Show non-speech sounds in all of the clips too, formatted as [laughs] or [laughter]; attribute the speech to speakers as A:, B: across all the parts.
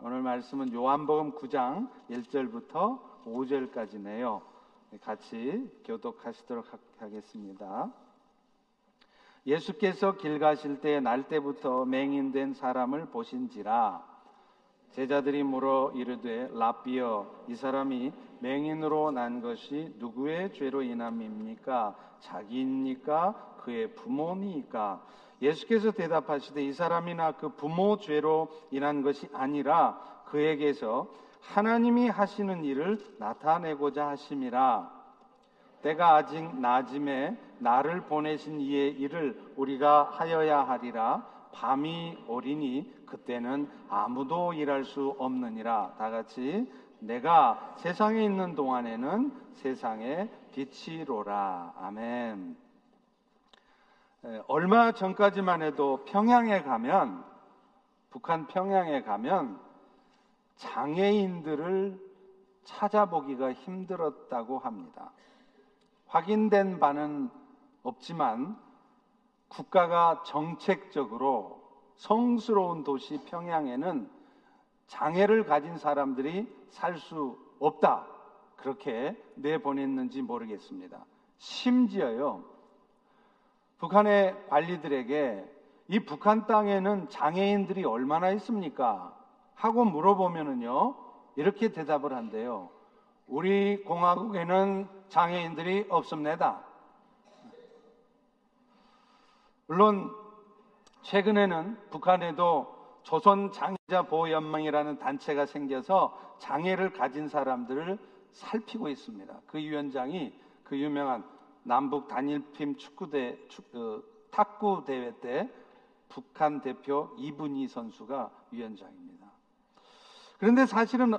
A: 오늘 말씀은 요한복음 9장 1절부터 5절까지네요. 같이 교독하시도록 하겠습니다. 예수께서 길 가실 때 날 때부터 맹인된 사람을 보신지라 제자들이 물어 이르되 라비어 이 사람이 맹인으로 난 것이 누구의 죄로 인함입니까? 자기입니까? 그의 부모니까? 예수께서 대답하시되 이 사람이나 그 부모 죄로 인한 것이 아니라 그에게서 하나님이 하시는 일을 나타내고자 하심이라. 때가 아직 낮음에 나를 보내신 이의 일을 우리가 하여야 하리라. 밤이 오리니 그때는 아무도 일할 수 없느니라. 다 같이 내가 세상에 있는 동안에는 세상의 빛이로라. 아멘. 얼마 전까지만 해도 평양에 가면 북한 평양에 가면 장애인들을 찾아보기가 힘들었다고 합니다. 확인된 바는 없지만 국가가 정책적으로 성스러운 도시 평양에는 장애를 가진 사람들이 살 수 없다. 그렇게 내보냈는지 모르겠습니다. 심지어요, 북한의 관리들에게 이 북한 땅에는 장애인들이 얼마나 있습니까? 하고 물어보면은요, 이렇게 대답을 한대요. 우리 공화국에는 장애인들이 없습니다. 물론 최근에는 북한에도 조선 장애자 보호 연맹이라는 단체가 생겨서 장애를 가진 사람들을 살피고 있습니다. 그 위원장이 그 유명한 남북 단일팀 축구대 축, 어, 탁구 대회 때 북한 대표 이분희 선수가 위원장입니다. 그런데 사실은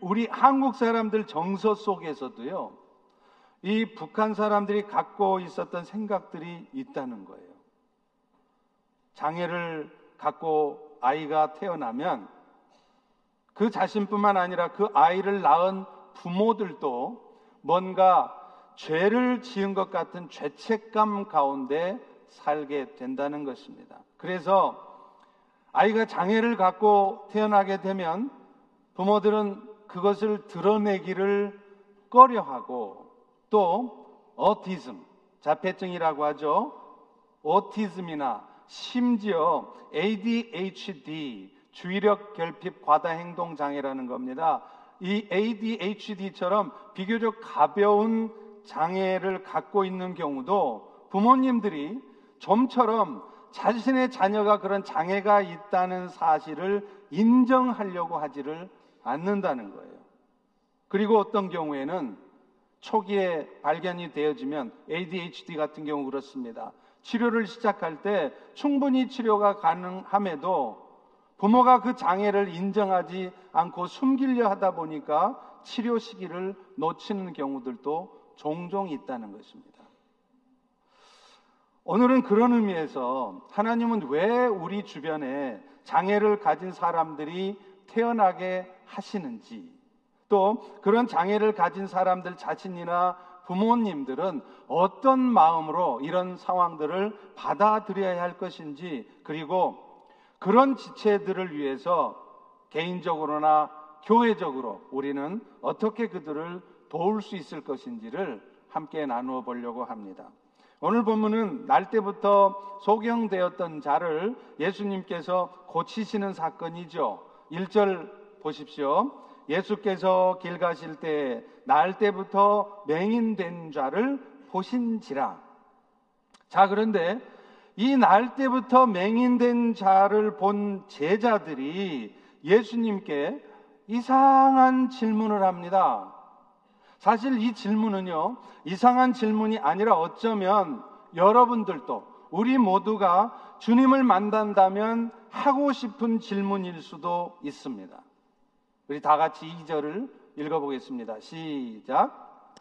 A: 우리 한국 사람들 정서 속에서도요, 이 북한 사람들이 갖고 있었던 생각들이 있다는 거예요. 장애를 갖고 아이가 태어나면 그 자신뿐만 아니라 그 아이를 낳은 부모들도 뭔가 죄를 지은 것 같은 죄책감 가운데 살게 된다는 것입니다. 그래서 아이가 장애를 갖고 태어나게 되면 부모들은 그것을 드러내기를 꺼려하고 또 어티즘, 자폐증이라고 하죠. 오티즘이나 심지어 ADHD, 주의력 결핍 과다 행동 장애라는 겁니다. 이 ADHD처럼 비교적 가벼운 장애를 갖고 있는 경우도 부모님들이 좀처럼 자신의 자녀가 그런 장애가 있다는 사실을 인정하려고 하지를 않는다는 거예요. 그리고 어떤 경우에는 초기에 발견이 되어지면 ADHD 같은 경우 그렇습니다. 치료를 시작할 때 충분히 치료가 가능함에도 부모가 그 장애를 인정하지 않고 숨기려 하다 보니까 치료 시기를 놓치는 경우들도 종종 있다는 것입니다. 오늘은 그런 의미에서 하나님은 왜 우리 주변에 장애를 가진 사람들이 태어나게 하시는지 또 그런 장애를 가진 사람들 자신이나 부모님들은 어떤 마음으로 이런 상황들을 받아들여야 할 것인지 그리고 그런 지체들을 위해서 개인적으로나 교회적으로 우리는 어떻게 그들을 도울 수 있을 것인지를 함께 나누어 보려고 합니다. 오늘 본문은 날 때부터 소경되었던 자를 예수님께서 고치시는 사건이죠. 1절 보십시오. 예수께서 길 가실 때 날 때부터 맹인된 자를 보신지라. 자, 그런데 이 날 때부터 맹인된 자를 본 제자들이 예수님께 이상한 질문을 합니다. 사실 이 질문은요, 이상한 질문이 아니라 어쩌면 여러분들도 우리 모두가 주님을 만난다면 하고 싶은 질문일 수도 있습니다. 우리 다 같이 2절을 읽어보겠습니다. 시작.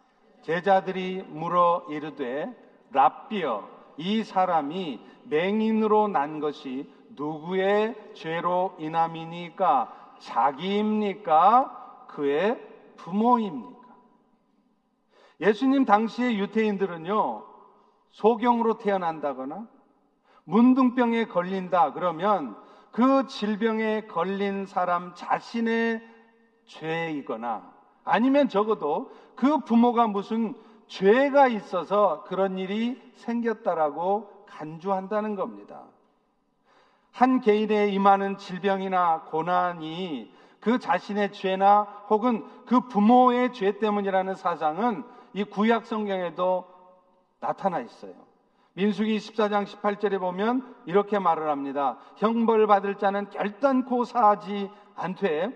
A: 제자들이 물어 이르되 랍비어 이 사람이 맹인으로 난 것이 누구의 죄로 인함이니까 자기입니까? 그의 부모입니까? 예수님 당시의 유태인들은요, 소경으로 태어난다거나 문둥병에 걸린다 그러면 그 질병에 걸린 사람 자신의 죄이거나 아니면 적어도 그 부모가 무슨 죄가 있어서 그런 일이 생겼다라고 간주한다는 겁니다. 한 개인에 임하는 질병이나 고난이 그 자신의 죄나 혹은 그 부모의 죄 때문이라는 사상은 이 구약 성경에도 나타나 있어요. 민수기 14장 18절에 보면 이렇게 말을 합니다. 형벌 받을 자는 결단코 사하지 않되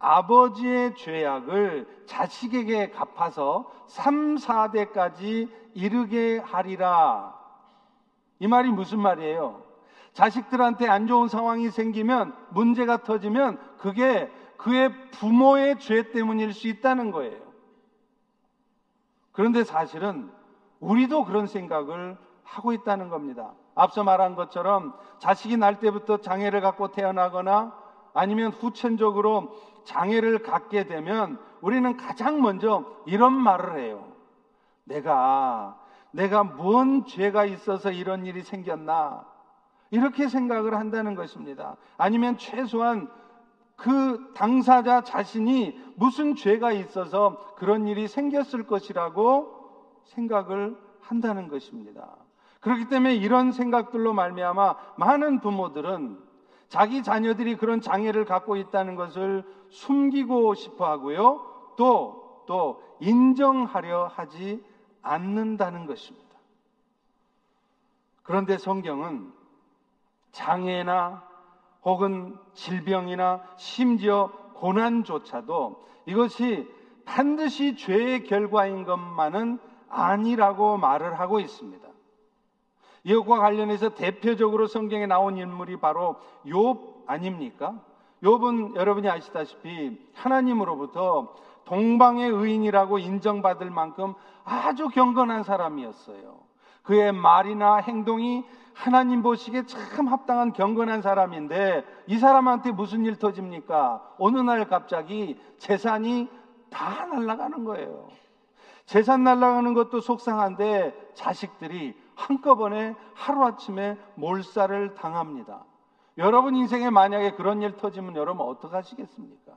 A: 아버지의 죄악을 자식에게 갚아서 3, 4대까지 이르게 하리라. 이 말이 무슨 말이에요? 자식들한테 안 좋은 상황이 생기면 문제가 터지면 그게 그의 부모의 죄 때문일 수 있다는 거예요. 그런데 사실은 우리도 그런 생각을 하고 있다는 겁니다. 앞서 말한 것처럼 자식이 날 때부터 장애를 갖고 태어나거나 아니면 후천적으로 장애를 갖게 되면 우리는 가장 먼저 이런 말을 해요. 내가, 내가 뭔 죄가 있어서 이런 일이 생겼나? 이렇게 생각을 한다는 것입니다. 아니면 최소한 그 당사자 자신이 무슨 죄가 있어서 그런 일이 생겼을 것이라고 생각을 한다는 것입니다. 그렇기 때문에 이런 생각들로 말미암아 많은 부모들은 자기 자녀들이 그런 장애를 갖고 있다는 것을 숨기고 싶어 하고요. 또, 또 인정하려 하지 않는다는 것입니다. 그런데 성경은 장애나 혹은 질병이나 심지어 고난조차도 이것이 반드시 죄의 결과인 것만은 아니라고 말을 하고 있습니다. 이것과 관련해서 대표적으로 성경에 나온 인물이 바로 욥 아닙니까? 욥은 여러분이 아시다시피 하나님으로부터 동방의 의인이라고 인정받을 만큼 아주 경건한 사람이었어요. 그의 말이나 행동이 하나님 보시기에 참 합당한 경건한 사람인데 이 사람한테 무슨 일 터집니까? 어느 날 갑자기 재산이 다 날아가는 거예요. 재산 날아가는 것도 속상한데 자식들이 한꺼번에 하루아침에 몰살을 당합니다. 여러분 인생에 만약에 그런 일 터지면 여러분 어떡하시겠습니까?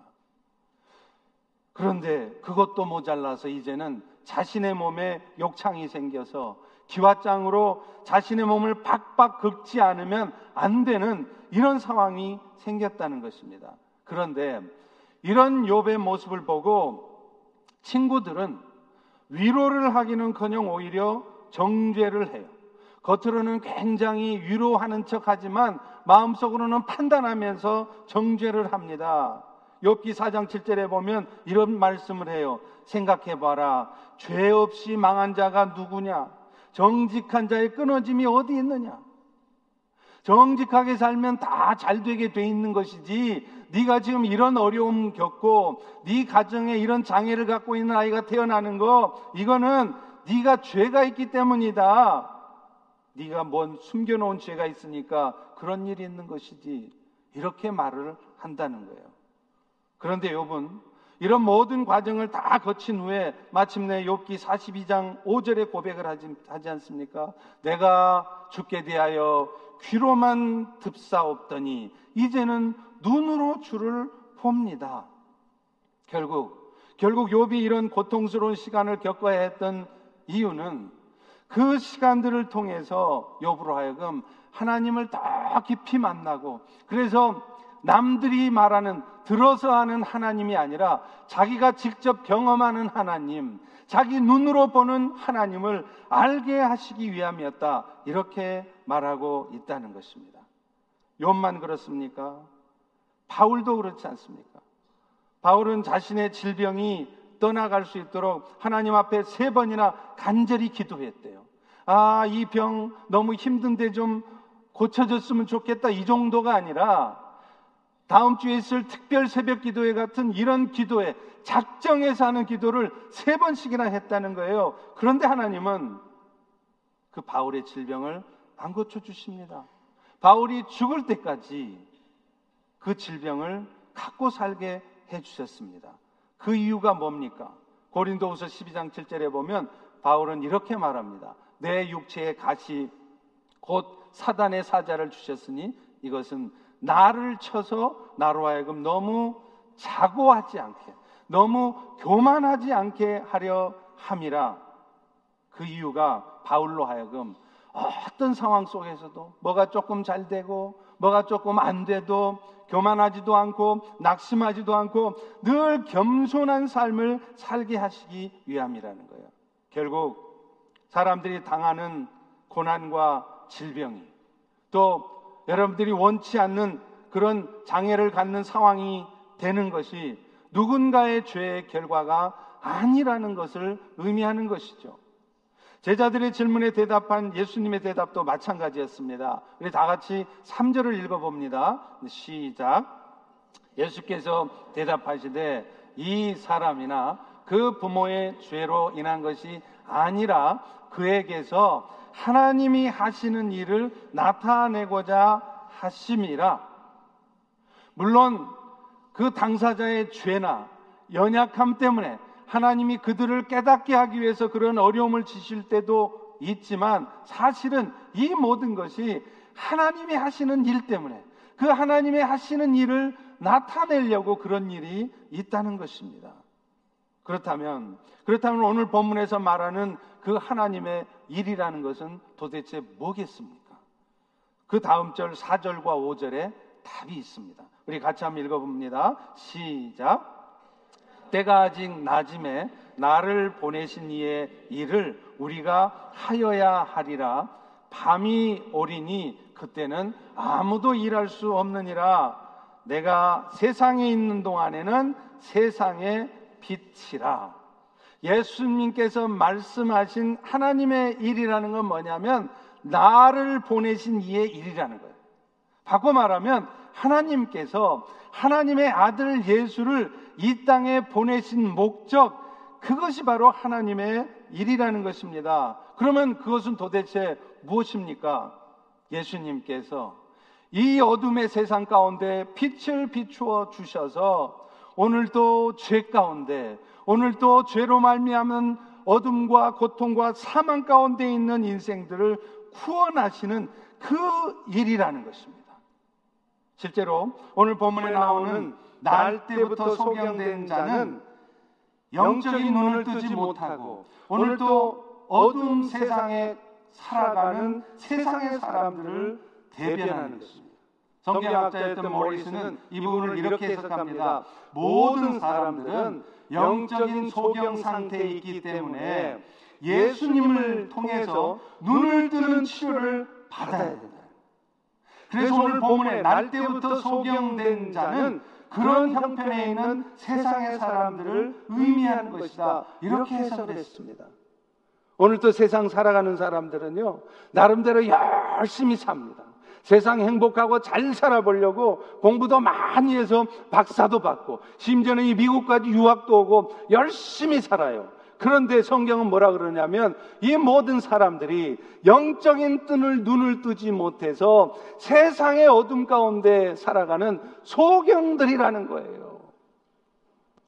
A: 그런데 그것도 모자라서 이제는 자신의 몸에 욕창이 생겨서 기와장으로 자신의 몸을 박박 긁지 않으면 안 되는 이런 상황이 생겼다는 것입니다. 그런데 이런 욥의 모습을 보고 친구들은 위로를 하기는커녕 오히려 정죄를 해요. 겉으로는 굉장히 위로하는 척하지만 마음속으로는 판단하면서 정죄를 합니다. 욥기 4장 7절에 보면 이런 말씀을 해요. 생각해 봐라. 죄 없이 망한 자가 누구냐? 정직한 자의 끊어짐이 어디 있느냐? 정직하게 살면 다 잘 되게 돼 있는 것이지 네가 지금 이런 어려움 겪고 네 가정에 이런 장애를 갖고 있는 아이가 태어나는 거 이거는 네가 죄가 있기 때문이다. 네가 뭔 숨겨 놓은 죄가 있으니까 그런 일이 있는 것이지 이렇게 말을 한다는 거예요. 그런데 욥은 이런 모든 과정을 다 거친 후에 마침내 욥기 42장 5절에 고백을 하지, 하지 않습니까? 내가 죽게 대하여 귀로만 듣사옵더니 이제는 눈으로 주를 봅니다. 결국 결국 욥이 이런 고통스러운 시간을 겪어야 했던 이유는 그 시간들을 통해서 욥으로 하여금 하나님을 더 깊이 만나고 그래서 남들이 말하는 들어서 하는 하나님이 아니라 자기가 직접 경험하는 하나님, 자기 눈으로 보는 하나님을 알게 하시기 위함이었다. 이렇게 말하고 있다는 것입니다. 욥만 그렇습니까? 바울도 그렇지 않습니까? 바울은 자신의 질병이 떠나갈 수 있도록 하나님 앞에 세 번이나 간절히 기도했대요. 아, 이 병 너무 힘든데 좀 고쳐졌으면 좋겠다. 이 정도가 아니라 다음 주에 있을 특별 새벽 기도회 같은 이런 기도에 작정해서 하는 기도를 세 번씩이나 했다는 거예요. 그런데 하나님은 그 바울의 질병을 안 고쳐주십니다. 바울이 죽을 때까지 그 질병을 갖고 살게 해주셨습니다. 그 이유가 뭡니까? 고린도후서 12장 7절에 보면 바울은 이렇게 말합니다. 내 육체의 가시 곧 사단의 사자를 주셨으니 이것은 나를 쳐서 나로 하여금 너무 자고하지 않게, 너무 교만하지 않게 하려 함이라. 그 이유가 바울로 하여금 어떤 상황 속에서도 뭐가 조금 잘 되고 뭐가 조금 안 돼도 교만하지도 않고 낙심하지도 않고 늘 겸손한 삶을 살게 하시기 위함이라는 거예요. 결국 사람들이 당하는 고난과 질병이 또 여러분들이 원치 않는 그런 장애를 갖는 상황이 되는 것이 누군가의 죄의 결과가 아니라는 것을 의미하는 것이죠. 제자들의 질문에 대답한 예수님의 대답도 마찬가지였습니다. 우리 다 같이 3절을 읽어봅니다. 시작. 예수께서 대답하시되 이 사람이나 그 부모의 죄로 인한 것이 아니라 그에게서 하나님이 하시는 일을 나타내고자 하심이라. 물론 그 당사자의 죄나 연약함 때문에 하나님이 그들을 깨닫게 하기 위해서 그런 어려움을 지실 때도 있지만 사실은 이 모든 것이 하나님이 하시는 일 때문에 그 하나님의 하시는 일을 나타내려고 그런 일이 있다는 것입니다. 그렇다면 그렇다면 오늘 본문에서 말하는 그 하나님의 일이라는 것은 도대체 뭐겠습니까? 그 다음 절 4절과 5절에 답이 있습니다. 우리 같이 한번 읽어봅니다. 시작. 때가 아직 낮음에 나를 보내신 이의 일을 우리가 하여야 하리라. 밤이 오리니 그때는 아무도 일할 수 없느니라. 내가 세상에 있는 동안에는 세상의 빛이라. 예수님께서 말씀하신 하나님의 일이라는 건 뭐냐면 나를 보내신 이의 일이라는 거예요. 바꿔 말하면 하나님께서 하나님의 아들 예수를 이 땅에 보내신 목적, 그것이 바로 하나님의 일이라는 것입니다. 그러면 그것은 도대체 무엇입니까? 예수님께서 이 어둠의 세상 가운데 빛을 비추어 주셔서 오늘도 죄 가운데 오늘도 죄로 말미암은 어둠과 고통과 사망 가운데 있는 인생들을 구원하시는 그 일이라는 것입니다. 실제로 오늘 본문에 나오는 날 때부터 소경된 자는 영적인 눈을 뜨지 못하고 오늘도 어두운 세상에 살아가는 세상의 사람들을 대변하는 것입니다. 성경학자였던 모리스는 이 부분을 이렇게 해석합니다. 모든 사람들은 영적인 소경 상태에 있기 때문에 예수님을 통해서 눈을 뜨는 치료를 받아야 된다. 그래서 오늘 본문에 날 때부터 소경된 자는 그런 형편에 있는 세상의 사람들을 의미하는 것이다. 이렇게 해석을 했습니다. 오늘도 세상 살아가는 사람들은요, 나름대로 열심히 삽니다. 세상 행복하고 잘 살아보려고 공부도 많이 해서 박사도 받고, 심지어는 이 미국까지 유학도 오고 열심히 살아요. 그런데 성경은 뭐라 그러냐면 이 모든 사람들이 영적인 뜬을 눈을 뜨지 못해서 세상의 어둠 가운데 살아가는 소경들이라는 거예요.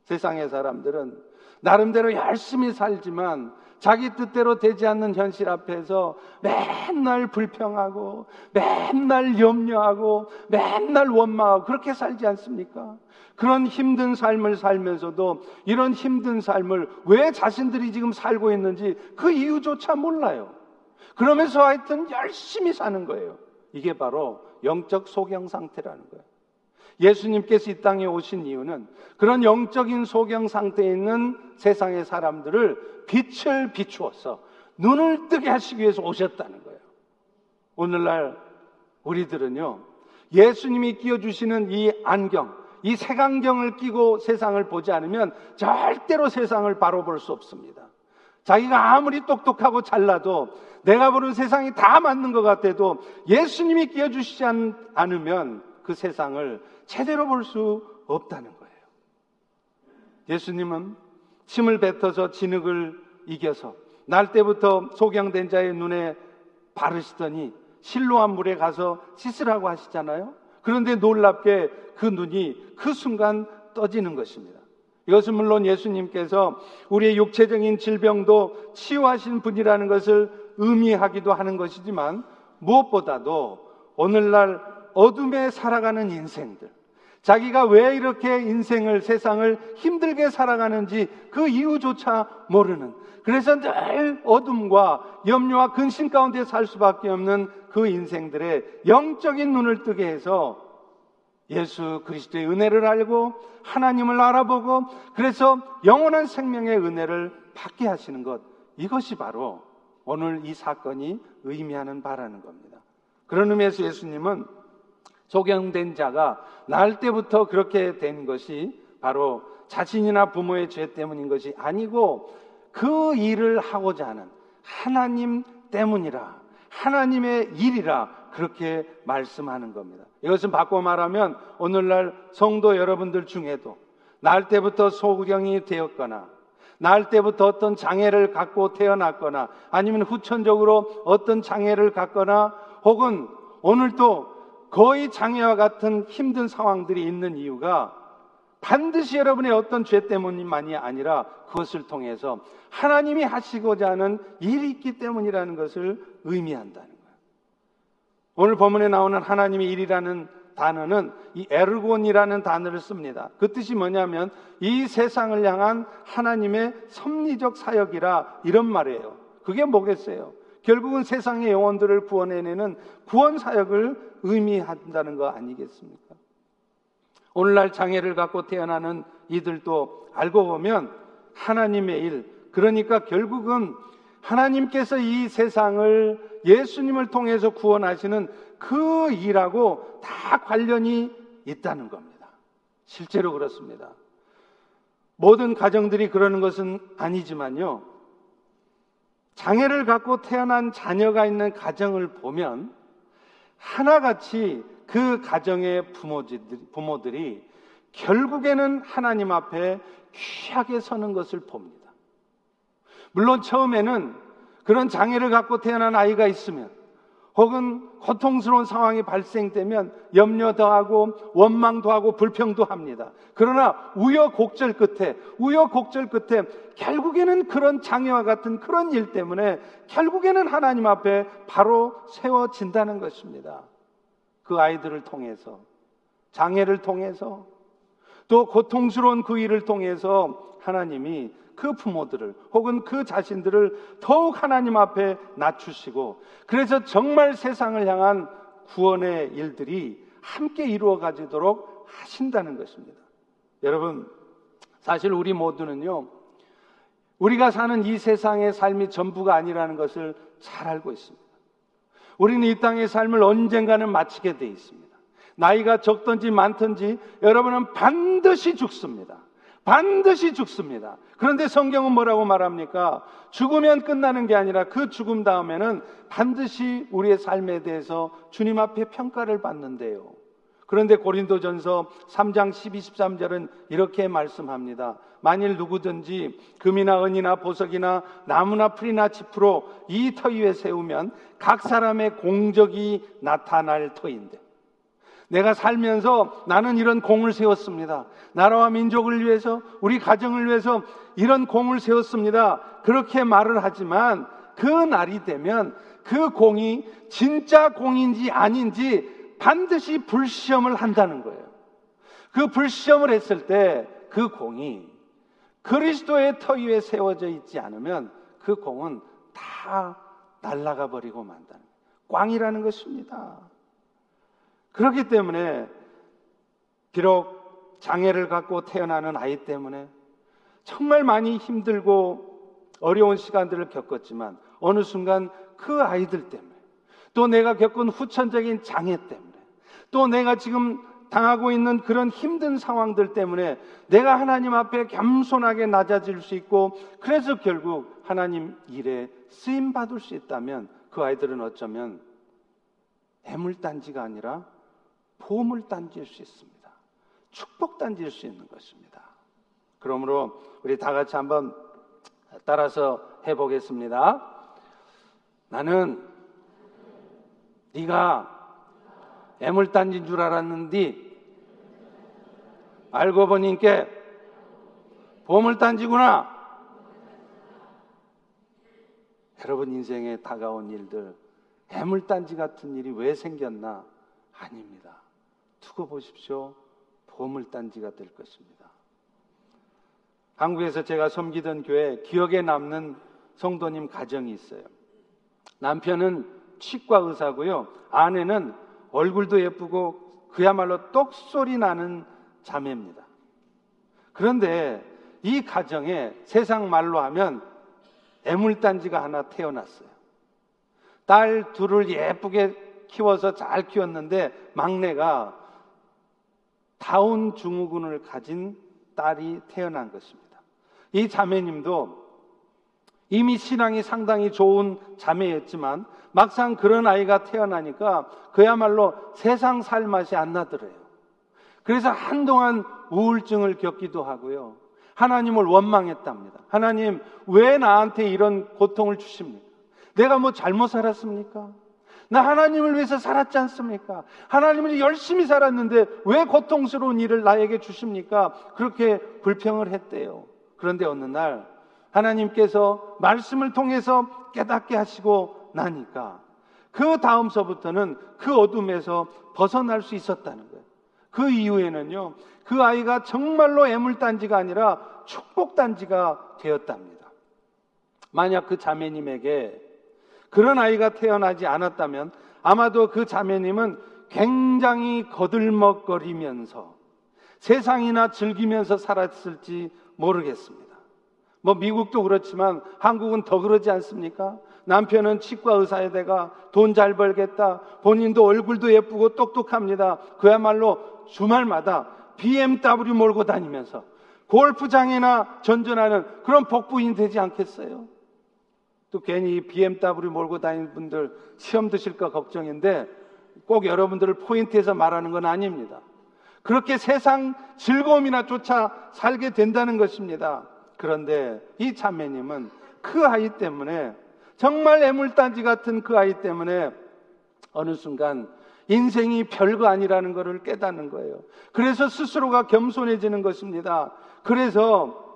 A: 세상의 사람들은 나름대로 열심히 살지만 자기 뜻대로 되지 않는 현실 앞에서 맨날 불평하고 맨날 염려하고 맨날 원망하고 그렇게 살지 않습니까? 그런 힘든 삶을 살면서도 이런 힘든 삶을 왜 자신들이 지금 살고 있는지 그 이유조차 몰라요. 그러면서 하여튼 열심히 사는 거예요. 이게 바로 영적 소경 상태라는 거예요. 예수님께서 이 땅에 오신 이유는 그런 영적인 소경 상태에 있는 세상의 사람들을 빛을 비추어서 눈을 뜨게 하시기 위해서 오셨다는 거예요. 오늘날 우리들은요, 예수님이 끼워주시는 이 안경, 이 색안경을 끼고 세상을 보지 않으면 절대로 세상을 바로 볼 수 없습니다. 자기가 아무리 똑똑하고 잘나도 내가 보는 세상이 다 맞는 것 같아도 예수님이 끼워주시지 않으면 그 세상을 제대로 볼 수 없다는 거예요. 예수님은 침을 뱉어서 진흙을 이겨서 날 때부터 소경된 자의 눈에 바르시더니 실로한 물에 가서 씻으라고 하시잖아요. 그런데 놀랍게 그 눈이 그 순간 떠지는 것입니다. 이것은 물론 예수님께서 우리의 육체적인 질병도 치유하신 분이라는 것을 의미하기도 하는 것이지만 무엇보다도 오늘날
B: 어둠에 살아가는 인생들. 자기가 왜 이렇게 인생을, 세상을 힘들게 살아가는지 그 이유조차 모르는. 그래서 늘 어둠과 염려와 근심 가운데 살 수밖에 없는 그 인생들의 영적인 눈을 뜨게 해서 예수 그리스도의 은혜를 알고 하나님을 알아보고 그래서 영원한 생명의 은혜를 받게 하시는 것. 이것이 바로 오늘 이 사건이 의미하는 바라는 겁니다. 그런 의미에서 예수님은 소경된 자가 날 때부터 그렇게 된 것이 바로 자신이나 부모의 죄 때문인 것이 아니고 그 일을 하고자 하는 하나님 때문이라 하나님의 일이라 그렇게 말씀하는 겁니다. 이것은 바꿔 말하면 오늘날 성도 여러분들 중에도 날 때부터 소경이 되었거나 날 때부터 어떤 장애를 갖고 태어났거나 아니면 후천적으로 어떤 장애를 갖거나 혹은 오늘도 거의 장애와 같은 힘든 상황들이 있는 이유가 반드시 여러분의 어떤 죄 때문만이 아니라 그것을 통해서 하나님이 하시고자 하는 일이 있기 때문이라는 것을 의미한다는 거예요. 오늘 본문에 나오는 하나님의 일이라는 단어는 이 에르곤이라는 단어를 씁니다. 그 뜻이 뭐냐면 이 세상을 향한 하나님의 섭리적 사역이라 이런 말이에요. 그게 뭐겠어요? 결국은 세상의 영혼들을 구원해내는 구원 사역을 의미한다는 거 아니겠습니까? 오늘날 장애를 갖고 태어나는 이들도 알고 보면 하나님의 일, 그러니까 결국은 하나님께서 이 세상을 예수님을 통해서 구원하시는 그 일하고 다 관련이 있다는 겁니다. 실제로 그렇습니다. 모든 가정들이 그러는 것은 아니지만요. 장애를 갖고 태어난 자녀가 있는 가정을 보면 하나같이 그 가정의 부모들이, 결국에는 하나님 앞에 귀하게 서는 것을 봅니다. 물론 처음에는 그런 장애를 갖고 태어난 아이가 있으면 혹은 고통스러운 상황이 발생되면 염려도 하고 원망도 하고 불평도 합니다. 그러나 우여곡절 끝에 우여곡절 끝에 결국에는 그런 장애와 같은 그런 일 때문에 결국에는 하나님 앞에 바로 세워진다는 것입니다. 그 아이들을 통해서 장애를 통해서 또 고통스러운 그 일을 통해서 하나님이 그 부모들을 혹은 그 자신들을 더욱 하나님 앞에 낮추시고 그래서 정말 세상을 향한 구원의 일들이 함께 이루어 가지도록 하신다는 것입니다. 여러분, 사실 우리 모두는요, 우리가 사는 이 세상의 삶이 전부가 아니라는 것을 잘 알고 있습니다. 우리는 이 땅의 삶을 언젠가는 마치게 돼 있습니다. 나이가 적든지 많든지 여러분은 반드시 죽습니다. 반드시 죽습니다. 그런데 성경은 뭐라고 말합니까? 죽으면 끝나는 게 아니라 그 죽음 다음에는 반드시 우리의 삶에 대해서 주님 앞에 평가를 받는데요. 그런데 고린도전서 3장 12, 13절은 이렇게 말씀합니다. 만일 누구든지 금이나 은이나 보석이나 나무나 풀이나 짚으로 이 터 위에 세우면 각 사람의 공적이 나타날 터인데 내가 살면서 나는 이런 공을 세웠습니다. 나라와 민족을 위해서, 우리 가정을 위해서 이런 공을 세웠습니다. 그렇게 말을 하지만 그 날이 되면 그 공이 진짜 공인지 아닌지 반드시 불시험을 한다는 거예요. 그 불시험을 했을 때 그 공이 그리스도의 터 위에 세워져 있지 않으면 그 공은 다 날아가 버리고 만다는 꽝이라는 것입니다. 그렇기 때문에 비록 장애를 갖고 태어나는 아이 때문에 정말 많이 힘들고 어려운 시간들을 겪었지만 어느 순간 그 아이들 때문에 또 내가 겪은 후천적인 장애 때문에 또 내가 지금 당하고 있는 그런 힘든 상황들 때문에 내가 하나님 앞에 겸손하게 낮아질 수 있고 그래서 결국 하나님 일에 쓰임 받을 수 있다면 그 아이들은 어쩌면 애물단지가 아니라 보험을 단지일 수 있습니다. 축복 단지일 수 있는 것입니다. 그러므로 우리 다 같이 한번 따라서 해 보겠습니다. 나는 네가 애물 단지인 줄 알았는데 알고 보니까 보물 단지구나. 여러분 인생에 다가온 일들, 애물단지 같은 일이 왜 생겼나? 아닙니다. 두고 보십시오. 보물단지가 될 것입니다. 한국에서 제가 섬기던 교회 기억에 남는 성도님 가정이 있어요. 남편은 치과 의사고요. 아내는 얼굴도 예쁘고 그야말로 똑소리 나는 자매입니다. 그런데 이 가정에 세상 말로 하면 애물단지가 하나 태어났어요. 딸 둘을 예쁘게 키워서 잘 키웠는데 막내가 다운 증후군을 가진 딸이 태어난 것입니다. 이 자매님도 이미 신앙이 상당히 좋은 자매였지만 막상 그런 아이가 태어나니까 그야말로 세상 살 맛이 안 나더래요. 그래서 한동안 우울증을 겪기도 하고요. 하나님을 원망했답니다. 하나님, 왜 나한테 이런 고통을 주십니까? 내가 뭐 잘못 살았습니까? 나 하나님을 위해서 살았지 않습니까? 하나님을 열심히 살았는데 왜 고통스러운 일을 나에게 주십니까? 그렇게 불평을 했대요. 그런데 어느 날 하나님께서 말씀을 통해서 깨닫게 하시고 나니까 그 다음서부터는 그 어둠에서 벗어날 수 있었다는 거예요. 그 이후에는요, 그 아이가 정말로 애물단지가 아니라 축복단지가 되었답니다. 만약 그 자매님에게 그런 아이가 태어나지 않았다면 아마도 그 자매님은 굉장히 거들먹거리면서 세상이나 즐기면서 살았을지 모르겠습니다. 뭐 미국도 그렇지만 한국은 더 그러지 않습니까? 남편은 치과 의사에다가 돈 잘 벌겠다. 본인도 얼굴도 예쁘고 똑똑합니다. 그야말로 주말마다 BMW 몰고 다니면서 골프장이나 전전하는 그런 복부인 되지 않겠어요? 또 괜히 BMW 몰고 다니는 분들 시험 드실까 걱정인데 꼭 여러분들을 포인트에서 말하는 건 아닙니다. 그렇게 세상 즐거움이나 쫓아 살게 된다는 것입니다. 그런데 이 자매님은 그 아이 때문에 정말 애물단지 같은 그 아이 때문에 어느 순간 인생이 별거 아니라는 것을 깨닫는 거예요. 그래서 스스로가 겸손해지는 것입니다. 그래서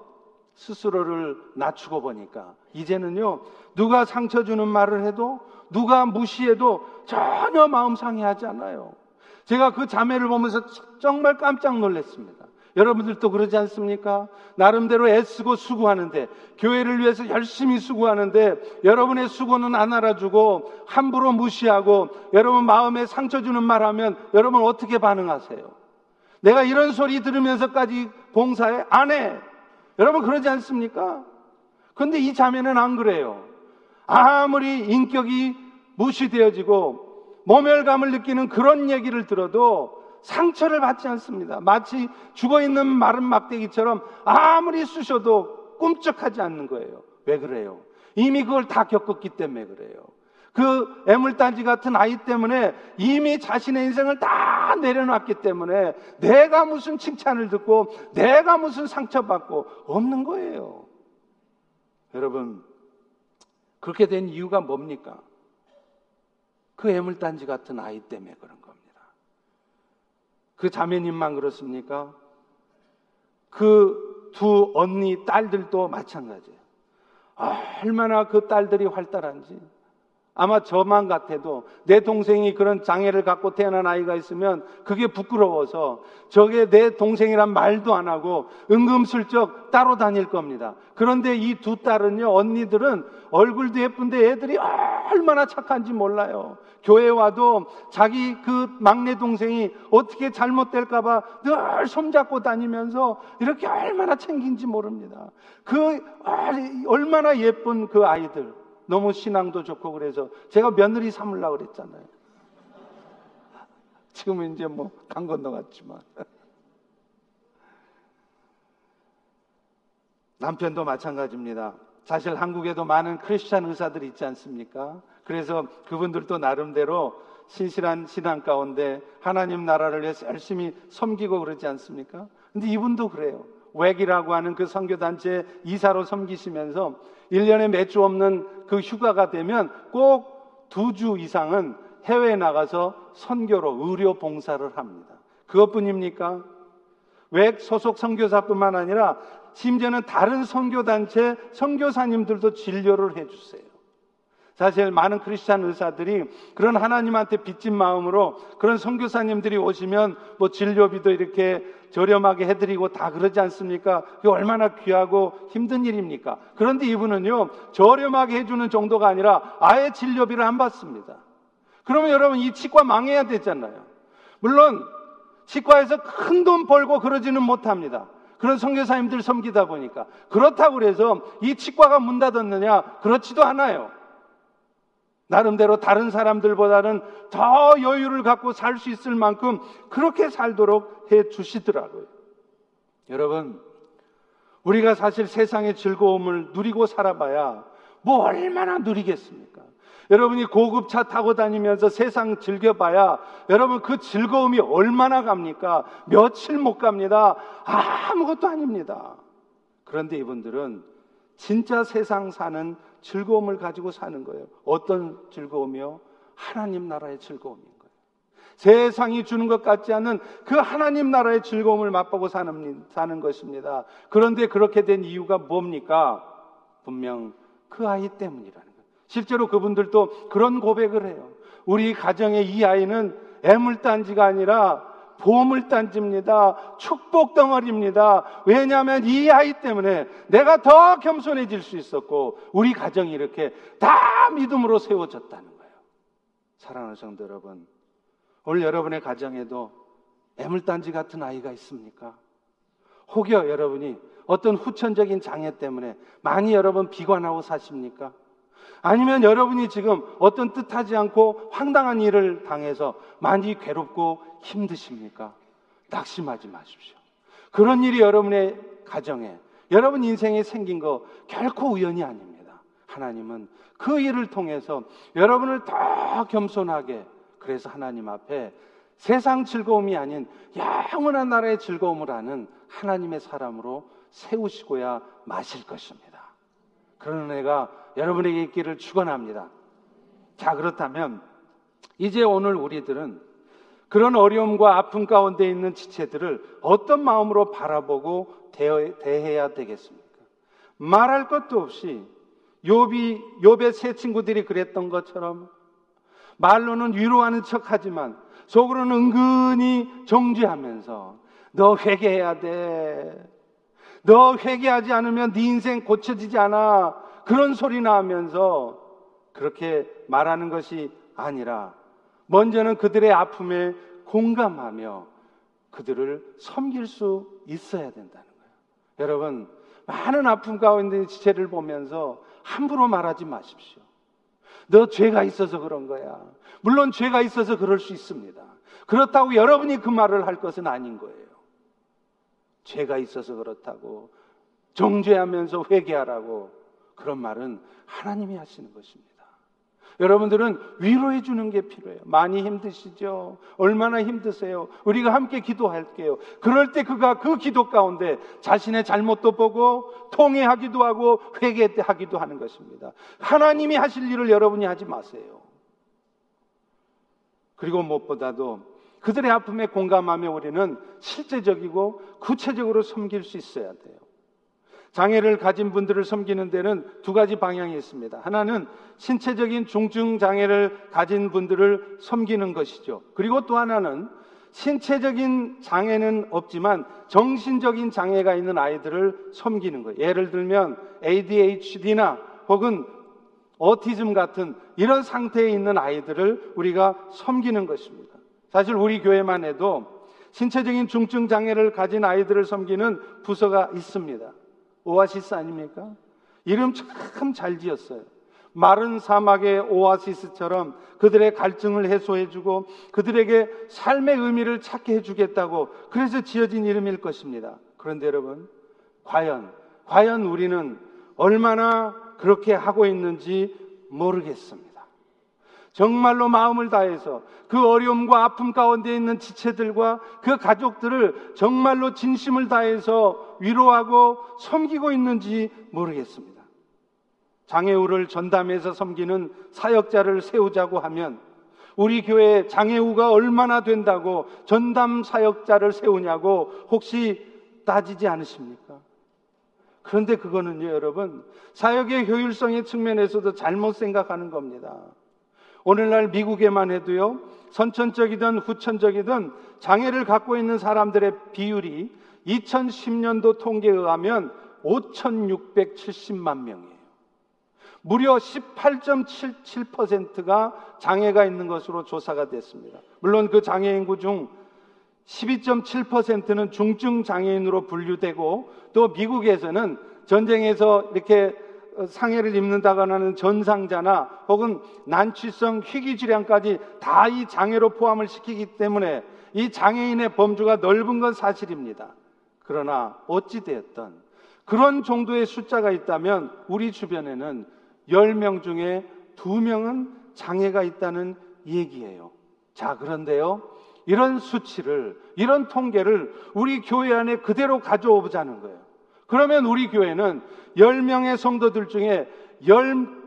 B: 스스로를 낮추고 보니까 이제는요 누가 상처 주는 말을 해도 누가 무시해도 전혀 마음 상해하지 않아요. 제가 그 자매를 보면서 정말 깜짝 놀랐습니다. 여러분들도 그러지 않습니까? 나름대로 애쓰고 수고하는데, 교회를 위해서 열심히 수고하는데, 여러분의 수고는 안 알아주고, 함부로 무시하고, 여러분 마음에 상처 주는 말 하면, 여러분 어떻게 반응하세요? 내가 이런 소리 들으면서까지 봉사해? 안 해! 여러분 그러지 않습니까? 그런데 이 자매는 안 그래요. 아무리 인격이 무시되어지고, 모멸감을 느끼는 그런 얘기를 들어도, 상처를 받지 않습니다. 마치 죽어 있는 마른 막대기처럼 아무리 쑤셔도 꿈쩍하지 않는 거예요. 왜 그래요? 이미 그걸 다 겪었기 때문에 그래요. 그 애물단지 같은 아이 때문에 이미 자신의 인생을 다 내려놨기 때문에 내가 무슨 칭찬을 듣고 내가 무슨 상처받고 없는 거예요. 여러분, 그렇게 된 이유가 뭡니까? 그 애물단지 같은 아이 때문에 그런 겁니다. 그 자매님만 그렇습니까? 그 두 언니 딸들도 마찬가지예요. 얼마나 그 딸들이 활달한지. 아마 저만 같아도 내 동생이 그런 장애를 갖고 태어난 아이가 있으면 그게 부끄러워서 저게 내 동생이란 말도 안 하고 은금슬쩍 따로 다닐 겁니다. 그런데 이 두 딸은요, 언니들은 얼굴도 예쁜데 애들이 얼마나 착한지 몰라요. 교회 와도 자기 그 막내 동생이 어떻게 잘못될까봐 늘 손잡고 다니면서 이렇게 얼마나 챙긴지 모릅니다. 그 얼마나 예쁜 그 아이들. 너무 신앙도 좋고 그래서 제가 며느리 삼으려고 그랬잖아요. [laughs] 지금은 이제 뭐 강 건너갔지만. [laughs] 남편도 마찬가지입니다. 사실 한국에도 많은 크리스찬 의사들이 있지 않습니까? 그래서 그분들도 나름대로 신실한 신앙 가운데 하나님 나라를 위해서 열심히 섬기고 그러지 않습니까? 근데 이분도 그래요. 웩이라고 하는 그 선교단체 이사로 섬기시면서 1년에 몇 주 없는 그 휴가가 되면 꼭 두 주 이상은 해외에 나가서 선교로 의료 봉사를 합니다. 그것뿐입니까? 웩 소속 선교사뿐만 아니라 심지어는 다른 선교단체 선교사님들도 진료를 해주세요. 사실 많은 크리스찬 의사들이 그런 하나님한테 빚진 마음으로 그런 선교사님들이 오시면 뭐 진료비도 이렇게 저렴하게 해드리고 다 그러지 않습니까? 그게 얼마나 귀하고 힘든 일입니까? 그런데 이분은요, 저렴하게 해주는 정도가 아니라 아예 진료비를 안 받습니다. 그러면 여러분 이 치과 망해야 되잖아요. 물론 치과에서 큰 돈 벌고 그러지는 못합니다. 그런 선교사님들 섬기다 보니까 그렇다고 그래서 이 치과가 문 닫았느냐? 그렇지도 않아요. 나름대로 다른 사람들보다는 더 여유를 갖고 살 수 있을 만큼 그렇게 살도록 해 주시더라고요. 여러분, 우리가 사실 세상의 즐거움을 누리고 살아봐야 뭐 얼마나 누리겠습니까? 여러분이 고급차 타고 다니면서 세상 즐겨봐야 여러분 그 즐거움이 얼마나 갑니까? 며칠 못 갑니다. 아무것도 아닙니다. 그런데 이분들은 진짜 세상 사는 즐거움을 가지고 사는 거예요. 어떤 즐거움이요? 하나님 나라의 즐거움인 거예요. 세상이 주는 것 같지 않은 그 하나님 나라의 즐거움을 맛보고 사는, 사는 것입니다. 그런데 그렇게 된 이유가 뭡니까? 분명 그 아이 때문이라는 거예요. 실제로 그분들도 그런 고백을 해요. 우리 가정의 이 아이는 애물단지가 아니라 보물 단지입니다. 축복 덩어리입니다. 왜냐하면 이 아이 때문에 내가 더 겸손해질 수 있었고 우리 가정이 이렇게 다 믿음으로 세워졌다는 거예요. 사랑하는 성도 여러분, 오늘 여러분의 가정에도 애물단지 같은 아이가 있습니까? 혹여 여러분이 어떤 후천적인 장애 때문에 많이 여러분 비관하고 사십니까? 아니면 여러분이 지금 어떤 뜻하지 않고 황당한 일을 당해서 많이 괴롭고 힘드십니까? 낙심하지 마십시오. 그런 일이 여러분의 가정에, 여러분 인생에 생긴 거 결코 우연이 아닙니다. 하나님은 그 일을 통해서 여러분을 더 겸손하게, 그래서 하나님 앞에 세상 즐거움이 아닌 영원한 나라의 즐거움을 아는 하나님의 사람으로 세우시고야 마실 것입니다. 그런 은혜가 여러분에게 있기를 축원합니다. 자, 그렇다면 이제 오늘 우리들은 그런 어려움과 아픔 가운데 있는 지체들을 어떤 마음으로 바라보고 대해야 되겠습니까? 말할 것도 없이 욥이 욥의 세 친구들이 그랬던 것처럼 말로는 위로하는 척하지만 속으로는 은근히 정죄하면서 너 회개해야 돼. 너 회개하지 않으면 네 인생 고쳐지지 않아. 그런 소리나 하면서 그렇게 말하는 것이 아니라 먼저는 그들의 아픔에 공감하며 그들을 섬길 수 있어야 된다는 거예요. 여러분, 많은 아픔 가운데 지체를 보면서 함부로 말하지 마십시오. 너 죄가 있어서 그런 거야. 물론 죄가 있어서 그럴 수 있습니다. 그렇다고 여러분이 그 말을 할 것은 아닌 거예요. 죄가 있어서 그렇다고 정죄하면서 회개하라고 그런 말은 하나님이 하시는 것입니다. 여러분들은 위로해 주는 게 필요해요. 많이 힘드시죠? 얼마나 힘드세요? 우리가 함께 기도할게요. 그럴 때 그가 그 기도 가운데 자신의 잘못도 보고 통회하기도 하고 회개하기도 하는 것입니다. 하나님이 하실 일을 여러분이 하지 마세요. 그리고 무엇보다도 그들의 아픔에 공감하며 우리는 실제적이고 구체적으로 섬길 수 있어야 돼요. 장애를 가진 분들을 섬기는 데는 두 가지 방향이 있습니다. 하나는 신체적인 중증 장애를 가진 분들을 섬기는 것이죠. 그리고 또 하나는 신체적인 장애는 없지만 정신적인 장애가 있는 아이들을 섬기는 거예요. 예를 들면 ADHD나 혹은 어티즘 같은 이런 상태에 있는 아이들을 우리가 섬기는 것입니다. 사실 우리 교회만 해도 신체적인 중증 장애를 가진 아이들을 섬기는 부서가 있습니다. 오아시스 아닙니까? 이름 참 잘 지었어요. 마른 사막의 오아시스처럼 그들의 갈증을 해소해주고 그들에게 삶의 의미를 찾게 해주겠다고 그래서 지어진 이름일 것입니다. 그런데 여러분, 과연, 과연 우리는 얼마나 그렇게 하고 있는지 모르겠습니다. 정말로 마음을 다해서 그 어려움과 아픔 가운데 있는 지체들과 그 가족들을 정말로 진심을 다해서 위로하고 섬기고 있는지 모르겠습니다. 장애우를 전담해서 섬기는 사역자를 세우자고 하면 우리 교회 장애우가 얼마나 된다고 전담 사역자를 세우냐고 혹시 따지지 않으십니까? 그런데 그거는요, 여러분, 사역의 효율성의 측면에서도 잘못 생각하는 겁니다. 오늘날 미국에만 해도요, 선천적이든 후천적이든 장애를 갖고 있는 사람들의 비율이 2010년도 통계에 의하면 5,670만 명이에요. 무려 18.77%가 장애가 있는 것으로 조사가 됐습니다. 물론 그 장애 인구 중 12.7%는 중증 장애인으로 분류되고 또 미국에서는 전쟁에서 이렇게 상해를 입는다거나 전상자나 혹은 난치성 희귀 질환까지 다 이 장애로 포함을 시키기 때문에 이 장애인의 범주가 넓은 건 사실입니다. 그러나 어찌 되었던 그런 정도의 숫자가 있다면 우리 주변에는 10명 중에 2명은 장애가 있다는 얘기예요. 자, 그런데요. 이런 수치를, 이런 통계를 우리 교회 안에 그대로 가져오 보자는 거예요. 그러면 우리 교회는 10명의 성도들 중에 10,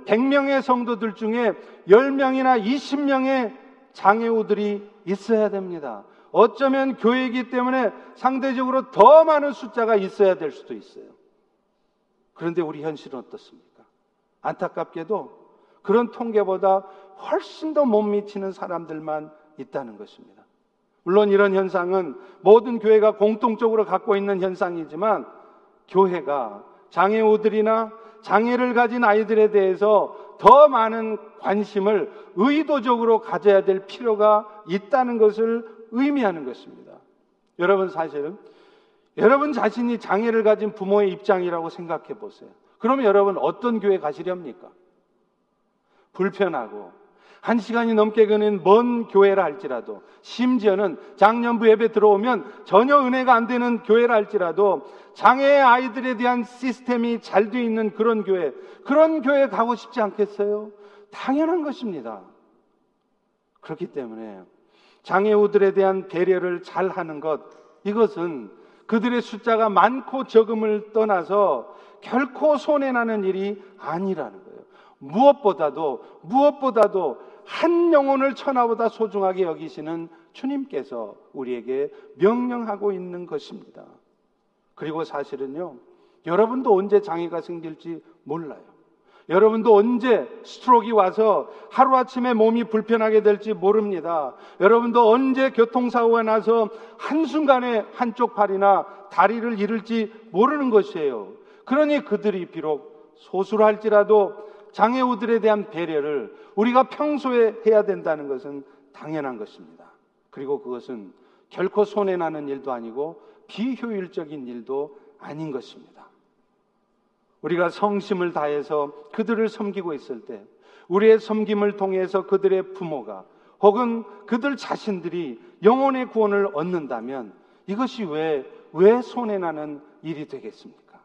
B: 100명의 성도들 중에 10명이나 20명의 장애우들이 있어야 됩니다. 어쩌면 교회이기 때문에 상대적으로 더 많은 숫자가 있어야 될 수도 있어요. 그런데 우리 현실은 어떻습니까? 안타깝게도 그런 통계보다 훨씬 더 못 미치는 사람들만 있다는 것입니다. 물론 이런 현상은 모든 교회가 공통적으로 갖고 있는 현상이지만 교회가 장애우들이나 장애를 가진 아이들에 대해서 더 많은 관심을 의도적으로 가져야 될 필요가 있다는 것을 의미하는 것입니다. 여러분 사실은 여러분 자신이 장애를 가진 부모의 입장이라고 생각해 보세요. 그러면 여러분 어떤 교회 가시렵니까? 불편하고 한 시간이 넘게 거는 먼 교회라 할지라도 심지어는 작년부 예배 들어오면 전혀 은혜가 안 되는 교회라 할지라도 장애 아이들에 대한 시스템이 잘 돼 있는 그런 교회 그런 교회 가고 싶지 않겠어요? 당연한 것입니다. 그렇기 때문에 장애우들에 대한 배려를 잘 하는 것 이것은 그들의 숫자가 많고 적음을 떠나서 결코 손해나는 일이 아니라는 거예요. 무엇보다도 무엇보다도 한 영혼을 천하보다 소중하게 여기시는 주님께서 우리에게 명령하고 있는 것입니다. 그리고 사실은요, 여러분도 언제 장애가 생길지 몰라요. 여러분도 언제 스트로크가 와서 하루아침에 몸이 불편하게 될지 모릅니다. 여러분도 언제 교통사고가 나서 한순간에 한쪽 팔이나 다리를 잃을지 모르는 것이에요. 그러니 그들이 비록 소수할지라도 장애우들에 대한 배려를 우리가 평소에 해야 된다는 것은 당연한 것입니다. 그리고 그것은 결코 손해나는 일도 아니고 비효율적인 일도 아닌 것입니다. 우리가 성심을 다해서 그들을 섬기고 있을 때 우리의 섬김을 통해서 그들의 부모가 혹은 그들 자신들이 영혼의 구원을 얻는다면 이것이 왜, 왜 손해나는 일이 되겠습니까?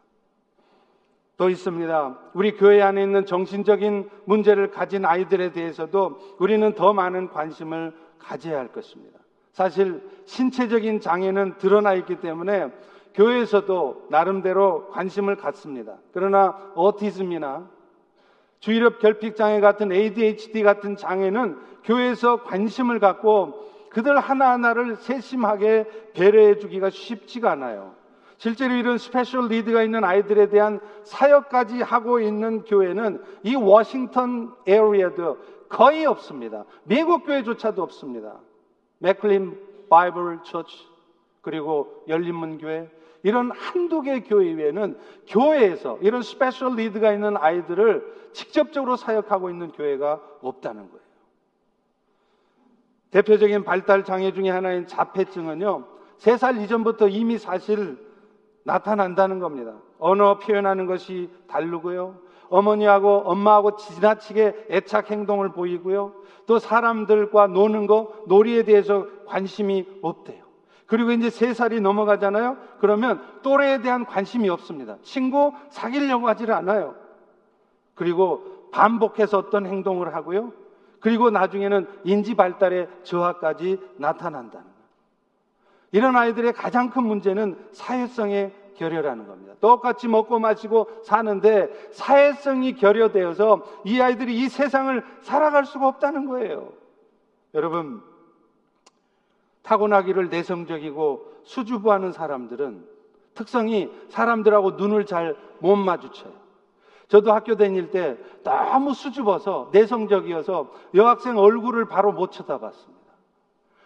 B: 또 있습니다. 우리 교회 안에 있는 정신적인 문제를 가진 아이들에 대해서도 우리는 더 많은 관심을 가져야 할 것입니다. 사실 신체적인 장애는 드러나 있기 때문에 교회에서도 나름대로 관심을 갖습니다. 그러나 오티즘이나 주의력 결핍 장애 같은 ADHD 같은 장애는 교회에서 관심을 갖고 그들 하나하나를 세심하게 배려해 주기가 쉽지가 않아요. 실제로 이런 special need가 있는 아이들에 대한 사역까지 하고 있는 교회는 이 워싱턴 area도 거의 없습니다. 미국 교회조차도 없습니다. McLean Bible Church 그리고 열린문 교회 이런 한두 개 교회 외에는 교회에서 이런 special need가 있는 아이들을 직접적으로 사역하고 있는 교회가 없다는 거예요. 대표적인 발달 장애 중의 하나인 자폐증은요, 세 살 이전부터 이미 사실 나타난다는 겁니다. 언어 표현하는 것이 다르고요. 어머니하고 엄마하고 지나치게 애착 행동을 보이고요. 또 사람들과 노는 거, 놀이에 대해서 관심이 없대요. 그리고 이제 세 살이 넘어가잖아요. 그러면 또래에 대한 관심이 없습니다. 친구 사귀려고 하지를 않아요. 그리고 반복해서 어떤 행동을 하고요. 그리고 나중에는 인지 발달의 저하까지 나타난다는 거예요. 이런 아이들의 가장 큰 문제는 사회성의 결여라는 겁니다. 똑같이 먹고 마시고 사는데 사회성이 결여되어서 이 아이들이 이 세상을 살아갈 수가 없다는 거예요. 여러분, 타고나기를 내성적이고 수줍어하는 사람들은 특성이 사람들하고 눈을 잘 못 마주쳐요. 저도 학교 다닐 때 너무 수줍어서 내성적이어서 여학생 얼굴을 바로 못 쳐다봤습니다.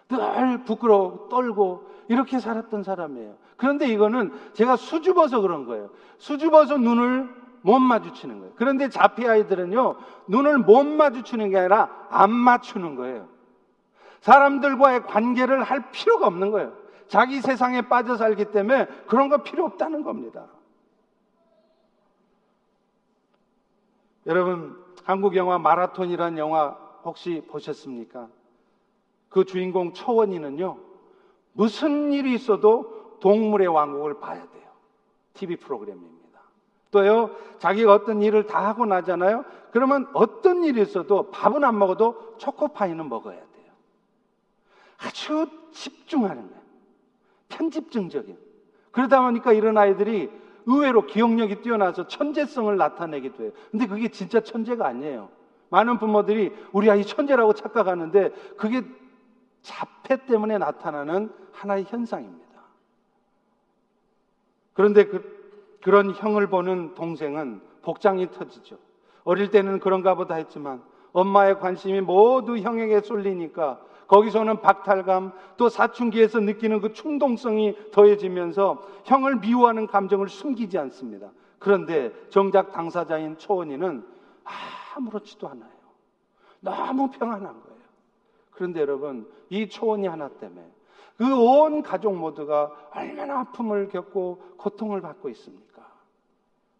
B: 늘 부끄러워 떨고 이렇게 살았던 사람이에요. 그런데 이거는 제가 수줍어서 그런 거예요. 수줍어서 눈을 못 마주치는 거예요. 그런데 자피 아이들은요, 눈을 못 마주치는 게 아니라 안 맞추는 거예요. 사람들과의 관계를 할 필요가 없는 거예요. 자기 세상에 빠져 살기 때문에 그런 거 필요 없다는 겁니다. 여러분, 한국 영화 마라톤이라는 영화 혹시 보셨습니까? 그 주인공 초원이는요, 무슨 일이 있어도 동물의 왕국을 봐야 돼요. TV 프로그램입니다. 또요, 자기가 어떤 일을 다 하고 나잖아요? 그러면 어떤 일이 있어도 밥은 안 먹어도 초코파이는 먹어야 돼요. 아주 집중하는 거예요. 편집증적인. 그러다 보니까 이런 아이들이 의외로 기억력이 뛰어나서 천재성을 나타내기도 해요. 근데 그게 진짜 천재가 아니에요. 많은 부모들이 우리 아이 천재라고 착각하는데 그게 자폐 때문에 나타나는 하나의 현상입니다. 그런데 그, 그런 형을 보는 동생은 복장이 터지죠. 어릴 때는 그런가 보다 했지만 엄마의 관심이 모두 형에게 쏠리니까 거기서는 박탈감 또 사춘기에서 느끼는 그 충동성이 더해지면서 형을 미워하는 감정을 숨기지 않습니다. 그런데 정작 당사자인 초원이는 아무렇지도 않아요. 너무 평안한 거예요. 그런데 여러분, 이 초원이 하나 때문에 그 온 가족 모두가 얼마나 아픔을 겪고 고통을 받고 있습니까?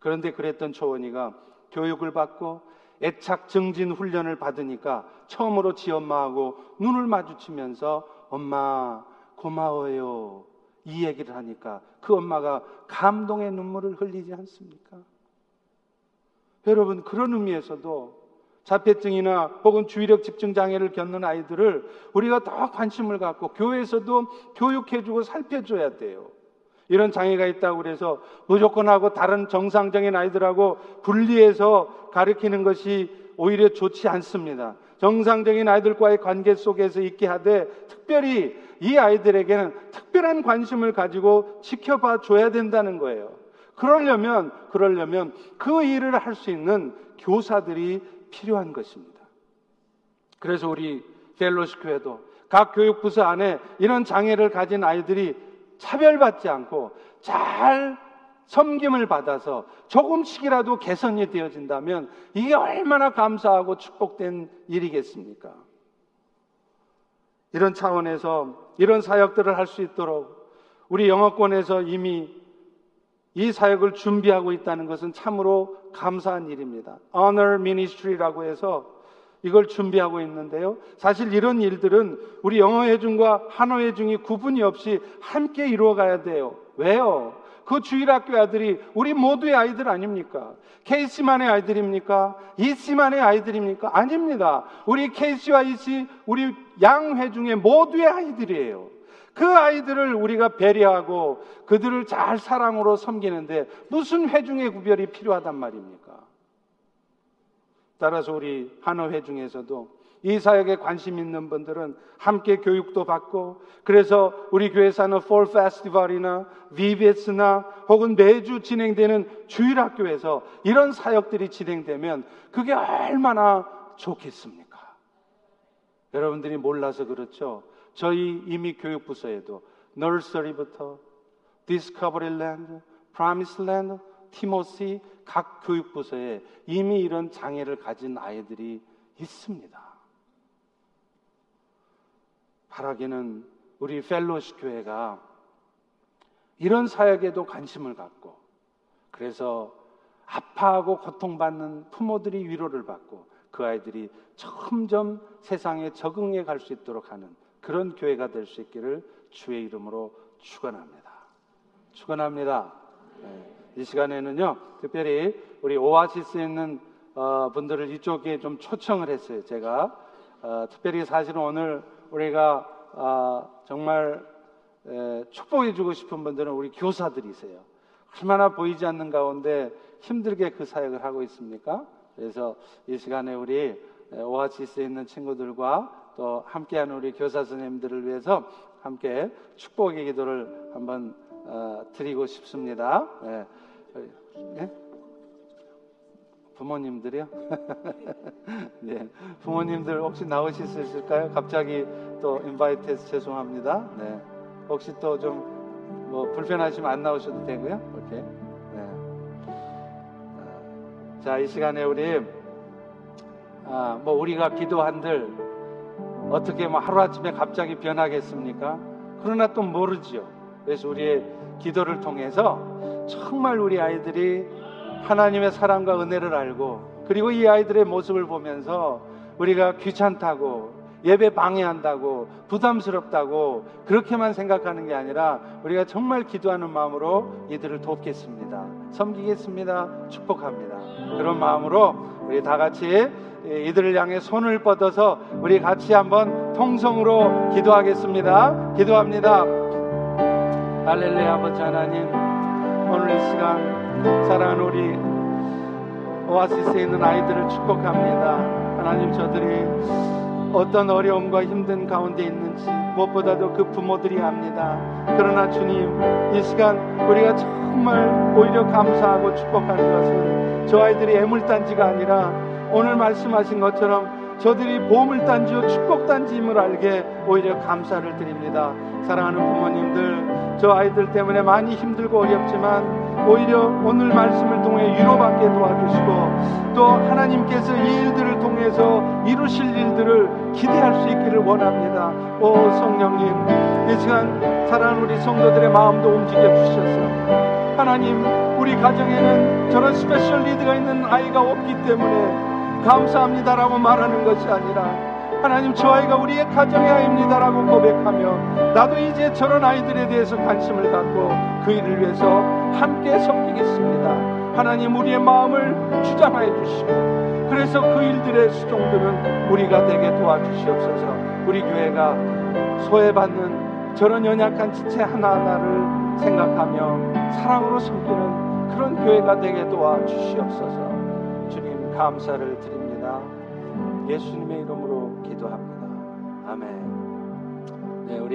B: 그런데 그랬던 초원이가 교육을 받고 애착 증진 훈련을 받으니까 처음으로 지 엄마하고 눈을 마주치면서 엄마 고마워요. 이 얘기를 하니까 그 엄마가 감동의 눈물을 흘리지 않습니까? 여러분, 그런 의미에서도 자폐증이나 혹은 주의력 집중 장애를 겪는 아이들을 우리가 더 관심을 갖고 교회에서도 교육해주고 살펴줘야 돼요. 이런 장애가 있다고 그래서 무조건 하고 다른 정상적인 아이들하고 분리해서 가르치는 것이 오히려 좋지 않습니다. 정상적인 아이들과의 관계 속에서 있게 하되 특별히 이 아이들에게는 특별한 관심을 가지고 지켜봐 줘야 된다는 거예요. 그러려면 그러려면 그 일을 할 수 있는 교사들이 필요한 것입니다. 그래서 우리 펠로시 교회도 각 교육부서 안에 이런 장애를 가진 아이들이 차별받지 않고 잘 섬김을 받아서 조금씩이라도 개선이 되어진다면 이게 얼마나 감사하고 축복된 일이겠습니까? 이런 차원에서 이런 사역들을 할 수 있도록 우리 영어권에서 이미 이 사역을 준비하고 있다는 것은 참으로 감사한 일입니다. Honor Ministry라고 해서 이걸 준비하고 있는데요. 사실 이런 일들은 우리 영어회중과 한어회중이 구분이 없이 함께 이루어가야 돼요. 왜요? 그 주일학교 아들이 우리 모두의 아이들 아닙니까? 케이씨만의 아이들입니까? 이씨만의 아이들입니까? 아닙니다. 우리 케이씨와 이씨, 우리 양회중의 모두의 아이들이에요. 그 아이들을 우리가 배려하고 그들을 잘 사랑으로 섬기는데 무슨 회중의 구별이 필요하단 말입니까? 따라서 우리 한어회 중에서도 이 사역에 관심 있는 분들은 함께 교육도 받고 그래서 우리 교회에서는 Fall Festival이나 VBS나 혹은 매주 진행되는 주일 학교에서 이런 사역들이 진행되면 그게 얼마나 좋겠습니까? 여러분들이 몰라서 그렇죠. 저희 이미 교육부서에도 nursery부터 Discovery Land, Promise Land, Timothy 각 교육부서에 이미 이런 장애를 가진 아이들이 있습니다. 바라기는 우리 휄로쉽 교회가 이런 사역에도 관심을 갖고 그래서 아파하고 고통받는 부모들이 위로를 받고 그 아이들이 점점 세상에 적응해 갈 수 있도록 하는 그런 교회가 될 수 있기를 주의 이름으로 축원합니다. 축원합니다. 네. 이 시간에는요, 특별히 우리 오아시스에 있는 어, 분들을 이쪽에 좀 초청을 했어요. 제가 어, 특별히 사실은 오늘 우리가 어, 정말 에, 축복해주고 싶은 분들은 우리 교사들이세요. 얼마나 보이지 않는 가운데 힘들게 그 사역을 하고 있습니까? 그래서 이 시간에 우리 오아시스에 있는 친구들과 또 함께하는 우리 교사 선생님들을 위해서 함께 축복의 기도를 한번 어, 드리고 싶습니다. 예. 예? 부모님들이요? 네. [laughs] 부모님들 혹시 나오실 수 있을까요? 갑자기 또 인바이트해서 죄송합니다. 네. 혹시 또 좀 뭐 불편하시면 안 나오셔도 되고요. 오케이. 네. 어, 자, 이 시간에 우리 아, 뭐 우리가 기도한들 어떻게 뭐 하루아침에 갑자기 변하겠습니까? 그러나 또 모르지요. 그래서 우리의 기도를 통해서 정말 우리 아이들이 하나님의 사랑과 은혜를 알고 그리고 이 아이들의 모습을 보면서 우리가 귀찮다고 예배 방해한다고 부담스럽다고 그렇게만 생각하는 게 아니라 우리가 정말 기도하는 마음으로 이들을 돕겠습니다. 섬기겠습니다. 축복합니다. 그런 마음으로 우리 다 같이 이들을 향해 손을 뻗어서 우리 같이 한번 통성으로 기도하겠습니다. 기도합니다. 할렐루야 아버지 하나님 오늘 이 시간 사랑하는 우리 오아시스에 있는 아이들을 축복합니다. 하나님 저들이 어떤 어려움과 힘든 가운데 있는지 무엇보다도 그 부모들이 압니다. 그러나 주님, 이 시간 우리가 정말 오히려 감사하고 축복하는 것은 저 아이들이 애물단지가 아니라 오늘 말씀하신 것처럼 저들이 보물 단지요 축복 단지임을 알게 오히려 감사를 드립니다. 사랑하는 부모님들, 저 아이들 때문에 많이 힘들고 어렵지만 오히려 오늘 말씀을 통해 위로받게 도와주시고 또 하나님께서 이 일들을 통해서 이루실 일들을 기대할 수 있기를 원합니다. 오 성령님, 이 시간 사랑하는 우리 성도들의 마음도 움직여 주셔서 하나님 우리 가정에는 저런 special need가 있는 아이가 없기 때문에 감사합니다라고 말하는 것이 아니라 하나님 저 아이가 우리의 가정의 아이입니다라고 고백하며 나도 이제 저런 아이들에 대해서 관심을 갖고 그 일을 위해서 함께 섬기겠습니다. 하나님 우리의 마음을 주장하여 주시고 그래서 그 일들의 수종드는 우리가 되게 도와주시옵소서 우리 교회가 소외받는 저런 연약한 지체 하나하나를 생각하며 사랑으로 섬기는 그런 교회가 되게 도와주시옵소서 감사를 드립니다. 예수님의 이름으로 기도합니다. 아멘. 네, 우리